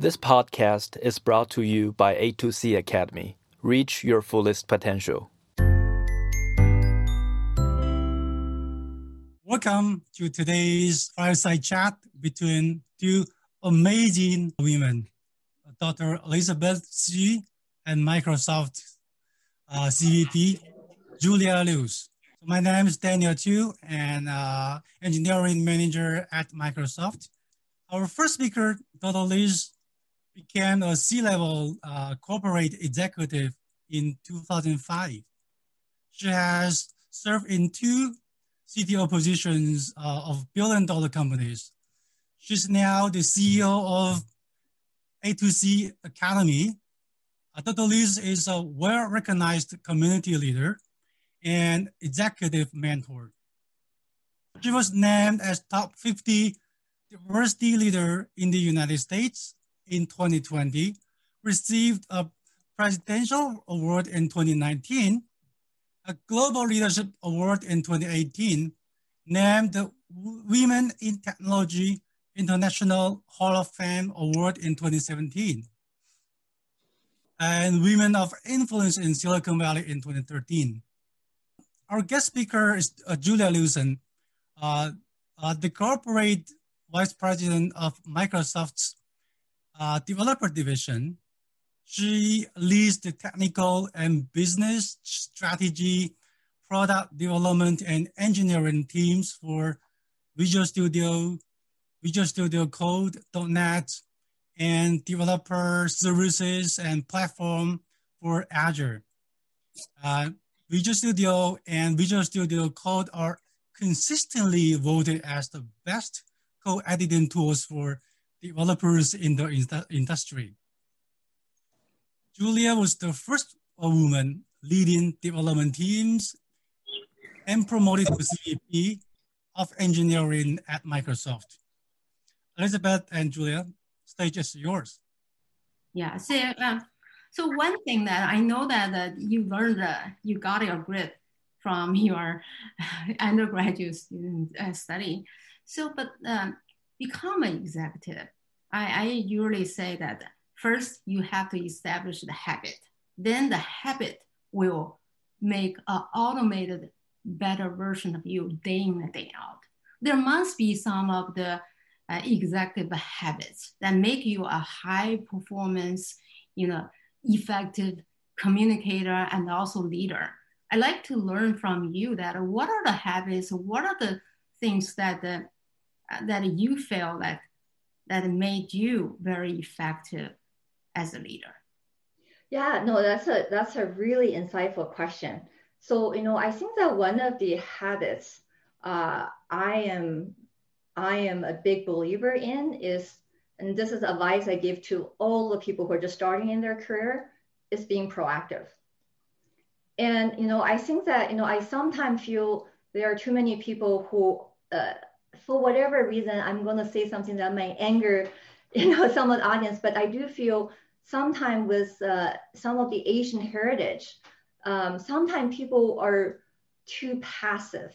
This podcast is brought to you by A2C Academy. Reach your fullest potential. Welcome to today's fireside chat between two amazing women, Dr. Elizabeth Xu and Microsoft uh, CVP, Julia Liuson. My name is Daniel Chu, and uh, engineering manager at Microsoft. Our first speaker, Dr. Liz, became a C-level uh, corporate executive in 2005. She has served in two CTO positions uh, of billion dollar companies. She's now the CEO of A2C Academy. Uh, Dr. Liz is a well-recognized community leader and executive mentor. She was named as top 50 diversity leader in the United States in 2020, received a presidential award in 2019, a global leadership award in 2018, named the Women in Technology International Hall of Fame Award in 2017, and Women of Influence in Silicon Valley in 2013. Our guest speaker is uh, Julia Liuson, uh, uh, the corporate vice president of Microsoft's uh, developer division. She leads the technical and business strategy, product development, and engineering teams for Visual Studio, Visual Studio Code, .NET, and developer services and platform for Azure. Uh, Visual Studio and Visual Studio Code are consistently voted as the best code editing tools for developers in the industry. Julia was the first woman leading development teams and promoted to CVP of engineering at Microsoft. Elizabeth and Julia, stage is yours. Yeah, so, uh, so one thing that I know that uh, you learned, uh, you got your grit from your undergraduate student uh, study. So, but um, become an executive, I, I usually say that first you have to establish the habit. Then the habit will make an automated better version of you day in and day out. There must be some of the uh, executive habits that make you a high performance, you know, effective communicator and also leader. I like to learn from you that what are the habits, what are the things that the, uh, that you feel like that made you very effective as a leader? Yeah, no, that's a that's a really insightful question. So, you know, I think that one of the habits uh, I am I am a big believer in is, and this is advice I give to all the people who are just starting in their career, is being proactive. And you know, I think that you know, I sometimes feel there are too many people who uh, for whatever reason, I'm going to say something that may anger, you know, some of the audience, but I do feel sometimes with uh, some of the Asian heritage, um, sometimes people are too passive.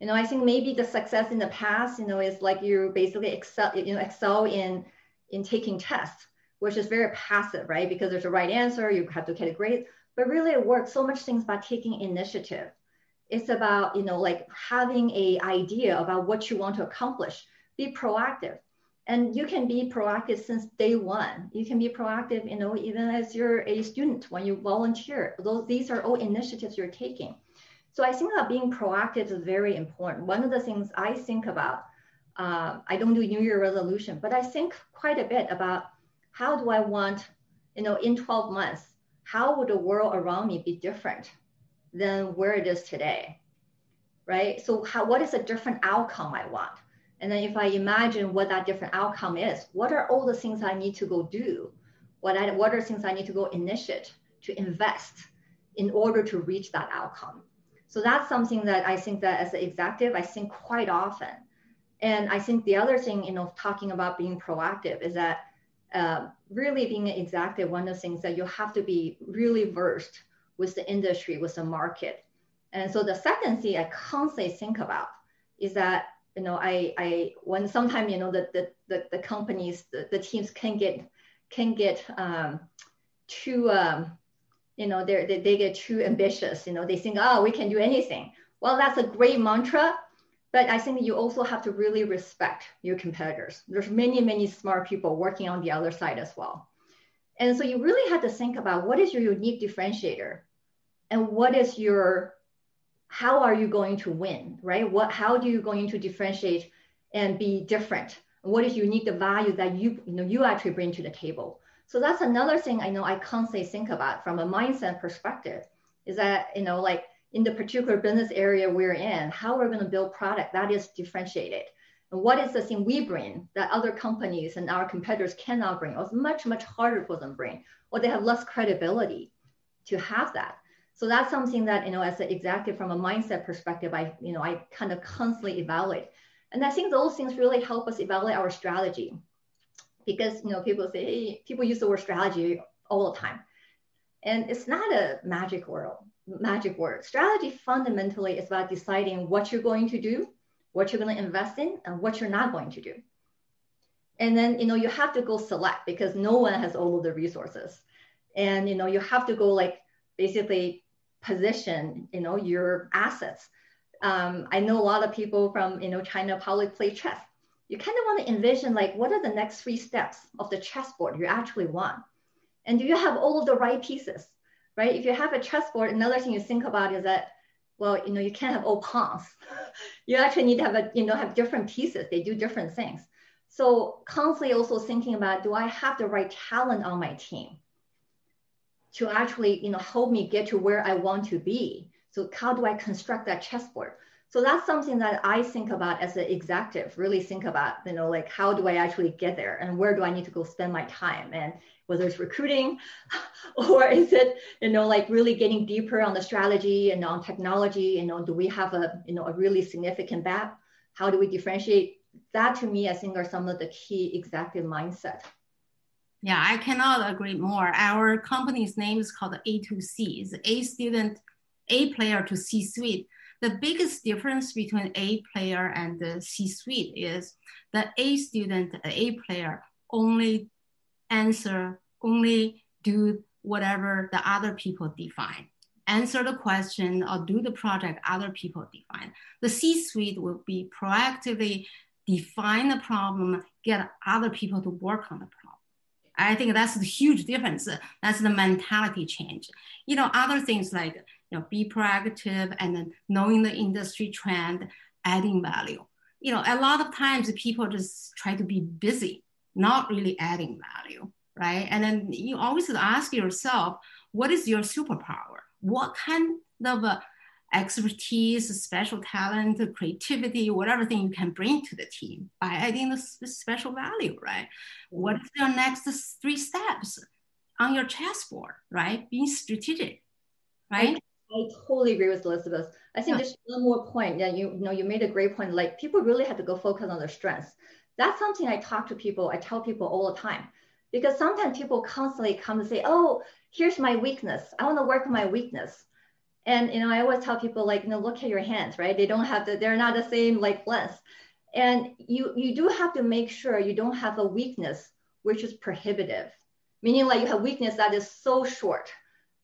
You know, I think maybe the success in the past, you know, is like you basically excel, you know, excel in in taking tests, which is very passive, right? Because there's a right answer, you have to get a grade. But really, it works so much things by taking initiative it's about you know like having a idea about what you want to accomplish. Be proactive. And you can be proactive since day one. You can be proactive you know even as you're a student when you volunteer. Those these are all initiatives you're taking. So i think that being proactive is very important. One of the things i think about uh, i don't do new year resolution but i think quite a bit about how do i want you know in 12 months how would the world around me be different than where it is today, right? So how, what is a different outcome I want? And then if I imagine what that different outcome is, what are all the things I need to go do? What, I, what are things I need to go initiate to invest in order to reach that outcome? So that's something that I think that as an executive, I think quite often. And I think the other thing, you know, talking about being proactive is that uh, really being an executive, one of the things that you have to be really versed with the industry, with the market. And so the second thing I constantly think about is that, you know, I, I when sometimes, you know, the, the, the, the companies, the, the teams can get can get um, too, um, you know, they they get too ambitious. You know, they think, oh, we can do anything. Well, that's a great mantra, but I think you also have to really respect your competitors. There's many, many smart people working on the other side as well. And so you really have to think about what is your unique differentiator and what is your how are you going to win, right? What how do you going to differentiate and be different? What is unique the value that you you know you actually bring to the table? So that's another thing I know I constantly think about from a mindset perspective is that you know like in the particular business area we're in, how we're going to build product that is differentiated. What is the thing we bring that other companies and our competitors cannot bring, or it's much, much harder for them to bring, or they have less credibility to have that. So that's something that, you know, as an executive from a mindset perspective, I, you know, I kind of constantly evaluate. And I think those things really help us evaluate our strategy. Because, you know, people say, hey, people use the word strategy all the time. And it's not a magic world magic word. Strategy fundamentally is about deciding what you're going to do, what you're going to invest in, and what you're not going to do. And then, you know, you have to go select because no one has all of the resources. And, you know, you have to go like basically position, you know, your assets. Um, I know a lot of people from, you know, China probably play chess. You kind of want to envision like, what are the next three steps of the chessboard you actually want? And do you have all of the right pieces? right? If you have a chessboard, another thing you think about is that, well, you know, you can't have all pawns. you actually need to have a, you know, have different pieces. They do different things. So constantly also thinking about, do I have the right talent on my team to actually, you know, help me get to where I want to be? So how do I construct that chessboard? So that's something that I think about as an executive, really think about, you know, like how do I actually get there and where do I need to go spend my time? And whether it's recruiting or is it, you know, like really getting deeper on the strategy and on technology, you know, do we have a, you know, a really significant gap? How do we differentiate? That to me, I think are some of the key executive mindset. Yeah, I cannot agree more. Our company's name is called A2C. It's A student, A player to C suite. The biggest difference between A player and the C suite is the A student, A player only answer only do whatever the other people define. Answer the question or do the project other people define. The C suite will be proactively define the problem, get other people to work on the problem. I think that's the huge difference. That's the mentality change. You know, other things like you know, be proactive and then knowing the industry trend, adding value. You know, a lot of times people just try to be busy, not really adding value right? And then you always ask yourself, what is your superpower? What kind of uh, expertise, special talent, creativity, whatever thing you can bring to the team by adding the special value, right? What is your next three steps on your chessboard, right? Being strategic, right? I, totally agree with Elizabeth. I think yeah. there's one more point that you, you know you made a great point. Like people really have to go focus on their strengths. That's something I talk to people. I tell people all the time because sometimes people constantly come and say, oh, here's my weakness. I want to work on my weakness. And you know, I always tell people like, you know, look at your hands, right? They don't have the, they're not the same like length. And you you do have to make sure you don't have a weakness which is prohibitive, meaning like you have weakness that is so short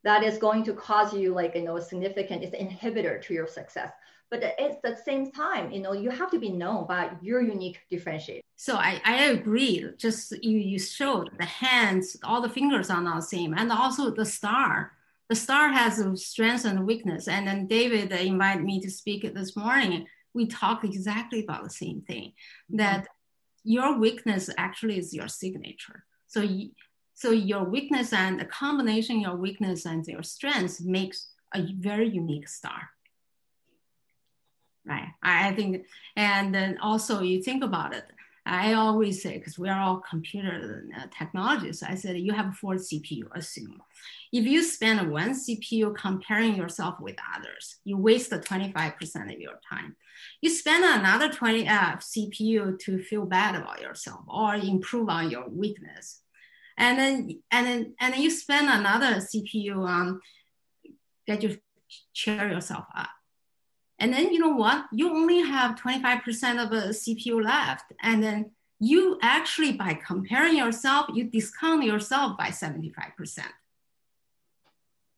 that is going to cause you like you know a significant it's an inhibitor to your success. But at the same time you know you have to be known by your unique differentiator. So i, I agree. Just you you showed the hands all the fingers are not the same and also the star. The star has a strength and weakness. And then david invited me to speak this morning. We talked exactly about the same thing that mm-hmm. your weakness actually is your signature. So so your weakness and the combination your weakness and your strengths makes a very unique star right? I think, and then also you think about it. I always say, because we're all computer uh, technologists, I said you have four CPU, assume. If you spend one CPU comparing yourself with others, you waste 25% of your time. You spend another 20 uh, CPU to feel bad about yourself or improve on your weakness. And then, and then, and then you spend another CPU on get you cheer yourself up and then you know what? You only have 25% of a CPU left. And then you actually, by comparing yourself, you discount yourself by 75%.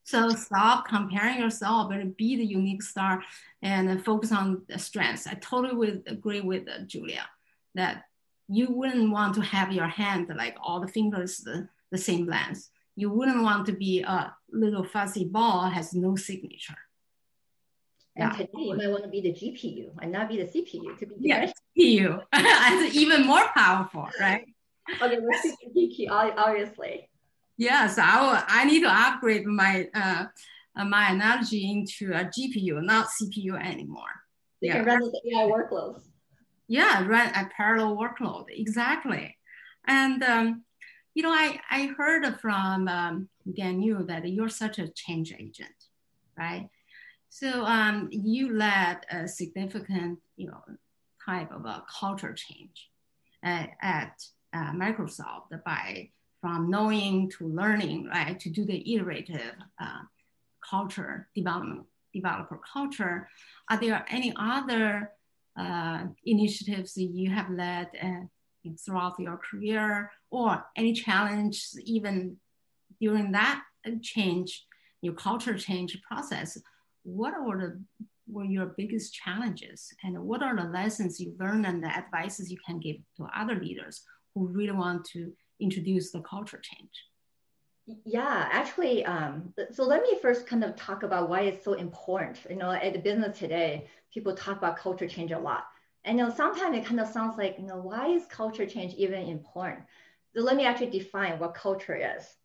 So stop comparing yourself and be the unique star and focus on the strengths. I totally would agree with uh, Julia that you wouldn't want to have your hand like all the fingers the, the same length. You wouldn't want to be a little fuzzy ball has no signature. And yeah. today you might want to be the GPU and not be the CPU to be yeah, GPU. It's even more powerful, right? okay, we're GPU, obviously. Yes, I will, I need to upgrade my uh, uh my analogy into a GPU, not CPU anymore. You yeah. can run the AI workloads. Yeah, run a parallel workload exactly. And um, you know, I I heard from um, Gan that you're such a change agent, right? So um, you led a significant, you know, type of a culture change at, at uh, Microsoft by from knowing to learning, right, to do the iterative uh, culture development, developer culture. Are there any other uh, initiatives you have led uh, throughout your career, or any challenge even during that change, your culture change process? what the were your biggest challenges and what are the lessons you learned and the advices you can give to other leaders who really want to introduce the culture change yeah actually um, so let me first kind of talk about why it's so important you know at the business today people talk about culture change a lot and you know sometimes it kind of sounds like you know why is culture change even important so let me actually define what culture is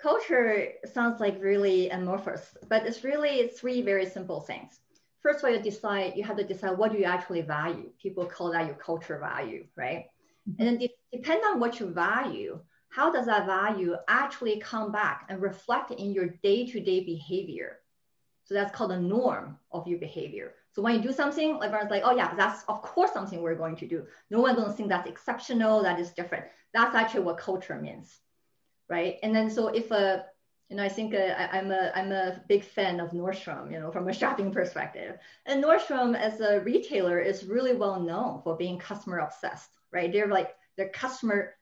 culture sounds like really amorphous, but it's really three very simple things. First of all, you decide, you have to decide what do you actually value. People call that your culture value, right? Mm-hmm. And then de- depend on what you value, how does that value actually come back and reflect in your day-to-day behavior? So that's called the norm of your behavior. So when you do something, everyone's like, oh yeah, that's of course something we're going to do. No one's gonna think that's exceptional, that is different. That's actually what culture means right? And then so if a you know, I think uh, I, am a I'm a big fan of Nordstrom, you know, from a shopping perspective. And Nordstrom as a retailer is really well known for being customer obsessed, right? They're like their customer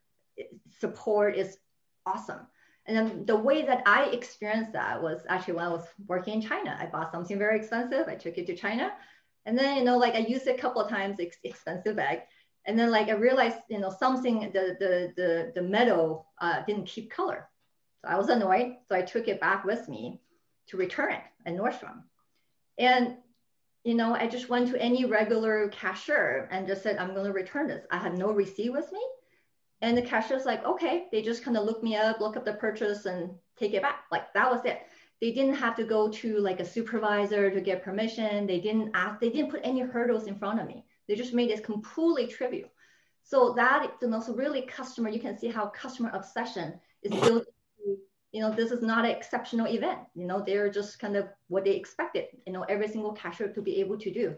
support is awesome. And then the way that I experienced that was actually when I was working in China. I bought something very expensive. I took it to China, and then you know, like I used it a couple of times, expensive bag, and then like I realized, you know, something, the, the, the, the metal uh, didn't keep color. So I was annoyed. So I took it back with me to return it at Nordstrom. And, you know, I just went to any regular cashier and just said, I'm going to return this. I had no receipt with me. And the cashier's like, okay, they just kind of look me up, look up the purchase and take it back. Like that was it. They didn't have to go to like a supervisor to get permission. They didn't ask, they didn't put any hurdles in front of me. They just made it completely trivial. So that that is also really customer, you can see how customer obsession is built. You know, this is not an exceptional event. You know, they're just kind of what they expected, you know, every single cashier to be able to do.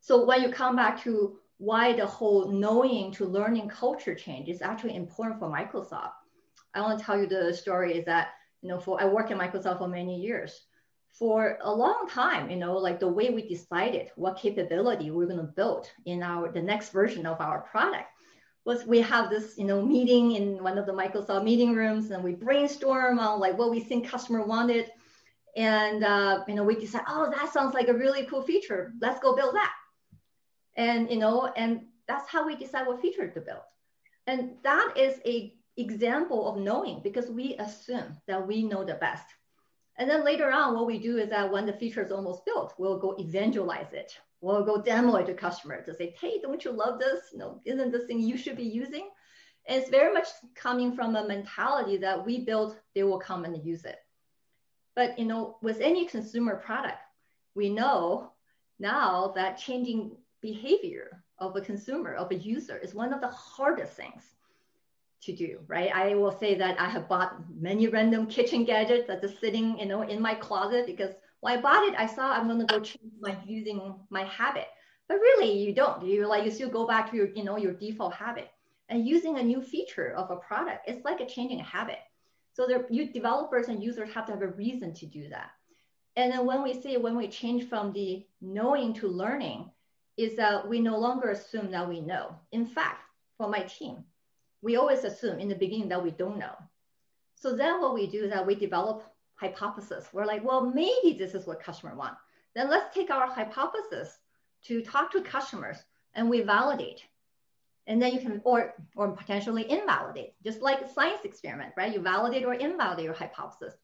So when you come back to why the whole knowing to learning culture change is actually important for Microsoft. I want to tell you the story is that, you know, for I work at Microsoft for many years for a long time, you know, like the way we decided what capability we're going to build in our the next version of our product was we have this, you know, meeting in one of the Microsoft meeting rooms, and we brainstorm on like what we think customer wanted, and uh, you know, we decide, oh, that sounds like a really cool feature. Let's go build that, and you know, and that's how we decide what feature to build, and that is a example of knowing because we assume that we know the best and then later on, what we do is that when the feature is almost built, we'll go evangelize it. We'll go demo it to customers to say, hey, don't you love this? You know, isn't this thing you should be using? And it's very much coming from a mentality that we build, they will come and use it. But you know, with any consumer product, we know now that changing behavior of a consumer, of a user, is one of the hardest things to do, right? I will say that I have bought many random kitchen gadgets that are sitting, you know, in my closet because when I bought it, I saw I'm going to go change my using my habit. But really, you don't. You like you still go back to your, you know, your default habit. And using a new feature of a product, it's like a changing a habit. So there, you developers and users have to have a reason to do that. And then when we say when we change from the knowing to learning, is that we no longer assume that we know. In fact, for my team, we always assume in the beginning that we don't know. So then what we do is that we develop hypothesis. We're like, well, maybe this is what customer want. Then let's take our hypothesis to talk to customers and we validate. And then you can, or, or potentially invalidate, just like a science experiment, right? You validate or invalidate your hypothesis.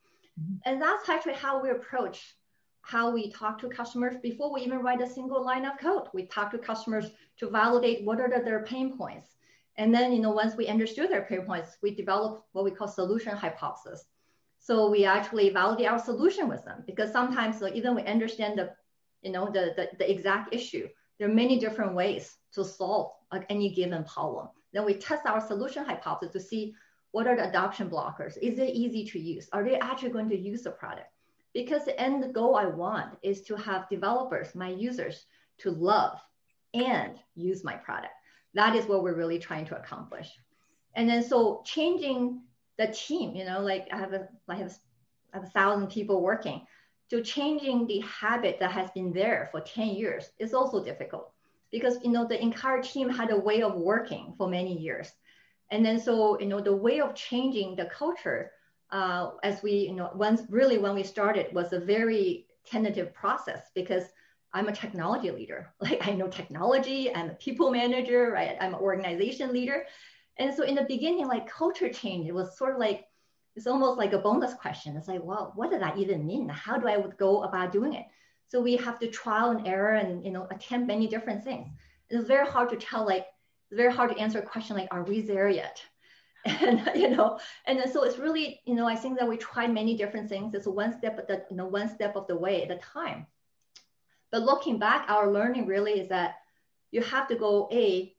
Mm-hmm. And that's actually how we approach how we talk to customers before we even write a single line of code. We talk to customers to validate what are the, their pain points. And then, you know, once we understood their pain points, we develop what we call solution hypothesis. So we actually validate our solution with them because sometimes so even we understand the, you know, the, the, the exact issue, there are many different ways to solve any given problem. Then we test our solution hypothesis to see what are the adoption blockers? Is it easy to use? Are they actually going to use the product? Because the end goal I want is to have developers, my users, to love and use my product. That is what we're really trying to accomplish. And then so changing the team, you know, like I have a I have, have a thousand people working. So changing the habit that has been there for 10 years is also difficult because you know the entire team had a way of working for many years. And then so you know the way of changing the culture uh, as we, you know, once really when we started was a very tentative process because I'm a technology leader. Like I know technology, I'm a people manager, right? I'm an organization leader. And so in the beginning, like culture change, it was sort of like, it's almost like a bonus question. It's like, well, what does that even mean? How do I would go about doing it? So we have to trial and error and, you know, attempt many different things. It's very hard to tell, like, it's very hard to answer a question like, are we there yet? and you know and so it's really you know i think that we tried many different things. It's one step at the you know one step of the way at a time. But looking back our learning really is that you have to go a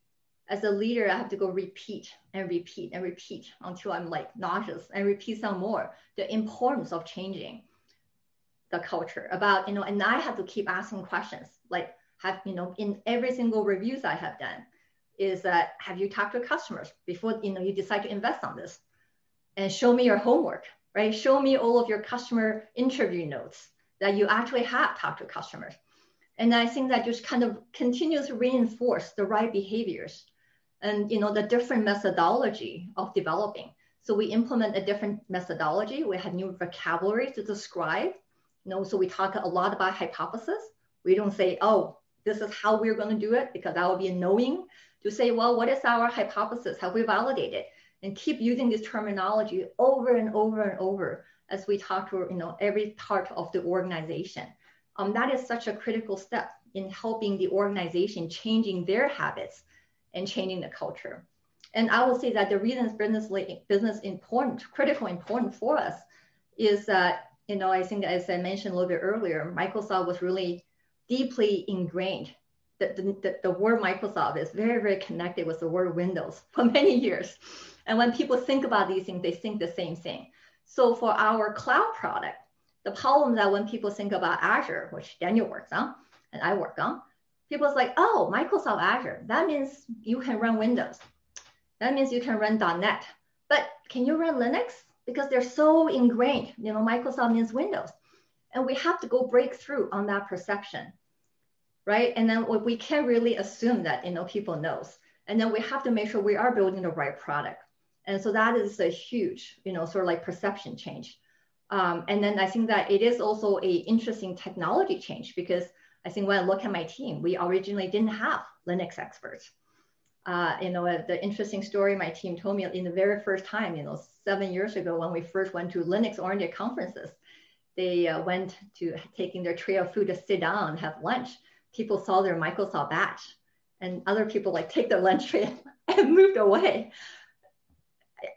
as a leader i have to go repeat and repeat and repeat until i'm like nauseous and repeat some more. The importance of changing the culture about you know and i have to keep asking questions like have you know in every single reviews i have done is that have you talked to customers before you know you decide to invest on this? And show me your homework right? Show me all of your customer interview notes that you actually have talked to customers. And i think that just kind of continues to reinforce the right behaviors and you know the different methodology of developing. So we implement a different methodology. We have new vocabulary to describe. You know so we talk a lot about hypothesis. We don't say oh this is how we're going to do it because that would be knowing to say, well, what is our hypothesis? Have we validated? And keep using this terminology over and over and over as we talk to you know every part of the organization. Um, that is such a critical step in helping the organization changing their habits and changing the culture. And I will say that the reason business business important, critical important for us is that you know I think as I mentioned a little bit earlier, Microsoft was really deeply ingrained the, the, the word Microsoft is very, very connected with the word Windows for many years. And when people think about these things, they think the same thing. So for our cloud product, the problem that when people think about Azure, which Daniel works on and I work on, people's like, oh, Microsoft Azure, that means you can run Windows. That means you can run .NET. But can you run Linux? Because they're so ingrained, you know, Microsoft means Windows. And we have to go break through on that perception right? And then we can't really assume that you know people knows. And then we have to make sure we are building the right product. And so that is a huge, you know, sort of like perception change. Um, and then I think that it is also a interesting technology change because I think when I look at my team, we originally didn't have Linux experts. Uh, you know, the interesting story my team told me in the very first time, you know, seven years ago when we first went to Linux-oriented conferences, they uh, went to taking their tray of food to sit down and have lunch people saw their Microsoft badge and other people like take their lunch tray and moved away.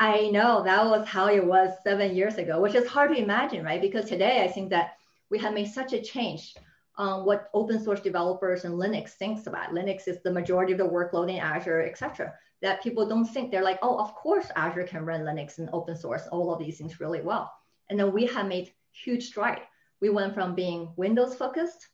I know that was how it was seven years ago, which is hard to imagine, right? Because today I think that we have made such a change on what open source developers and Linux thinks about. Linux is the majority of the workload in Azure, etc. That people don't think they're like, oh, of course Azure can run Linux and open source, all of these things really well. And then we have made huge stride. We went from being Windows focused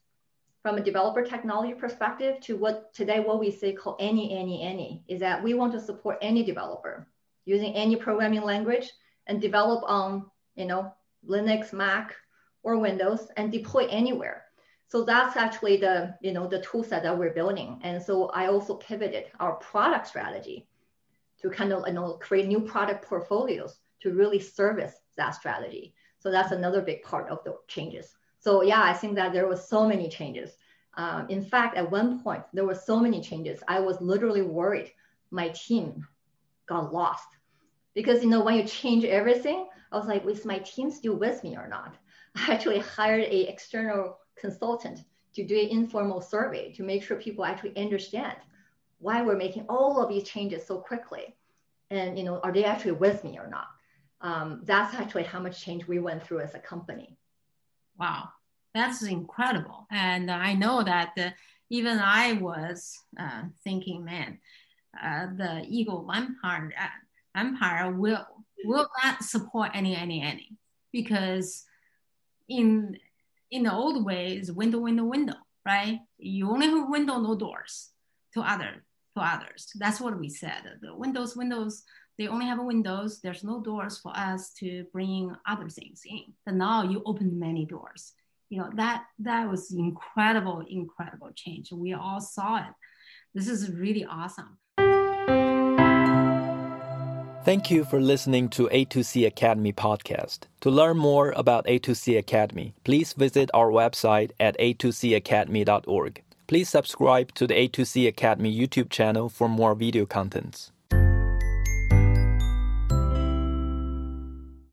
from a developer technology perspective to what today what we say called any any any is that we want to support any developer using any programming language and develop on you know linux mac or windows and deploy anywhere So that's actually the, you know, the tool set that we're building. And so I also pivoted our product strategy to kind of, you know, create new product portfolios to really service that strategy. So that's another big part of the changes. So yeah, I think that there was so many changes. Um, in fact, at one point, there were so many changes. I was literally worried my team got lost because, you know, when you change everything, I was like, is my team still with me or not? I actually hired a external consultant to do an informal survey to make sure people actually understand why we're making all of these changes so quickly. And, you know, are they actually with me or not? Um, that's actually how much change we went through as a company. Wow, that's incredible. And I know that uh, even I was uh, thinking, man, uh, the ego vampire uh, empire will will not support any any any because in in the old ways, window, window, window, right? You only have window, no doors to other to others. That's what we said. The windows, windows, they only have windows. There's no doors for us to bring other things in. But now you open many doors. You know that that was incredible, incredible change. We all saw it. This is really awesome. Thank you for listening to A2C Academy podcast. To learn more about A2C Academy, please visit our website at a2cacademy.org. Please subscribe to the A2C Academy YouTube channel for more video contents.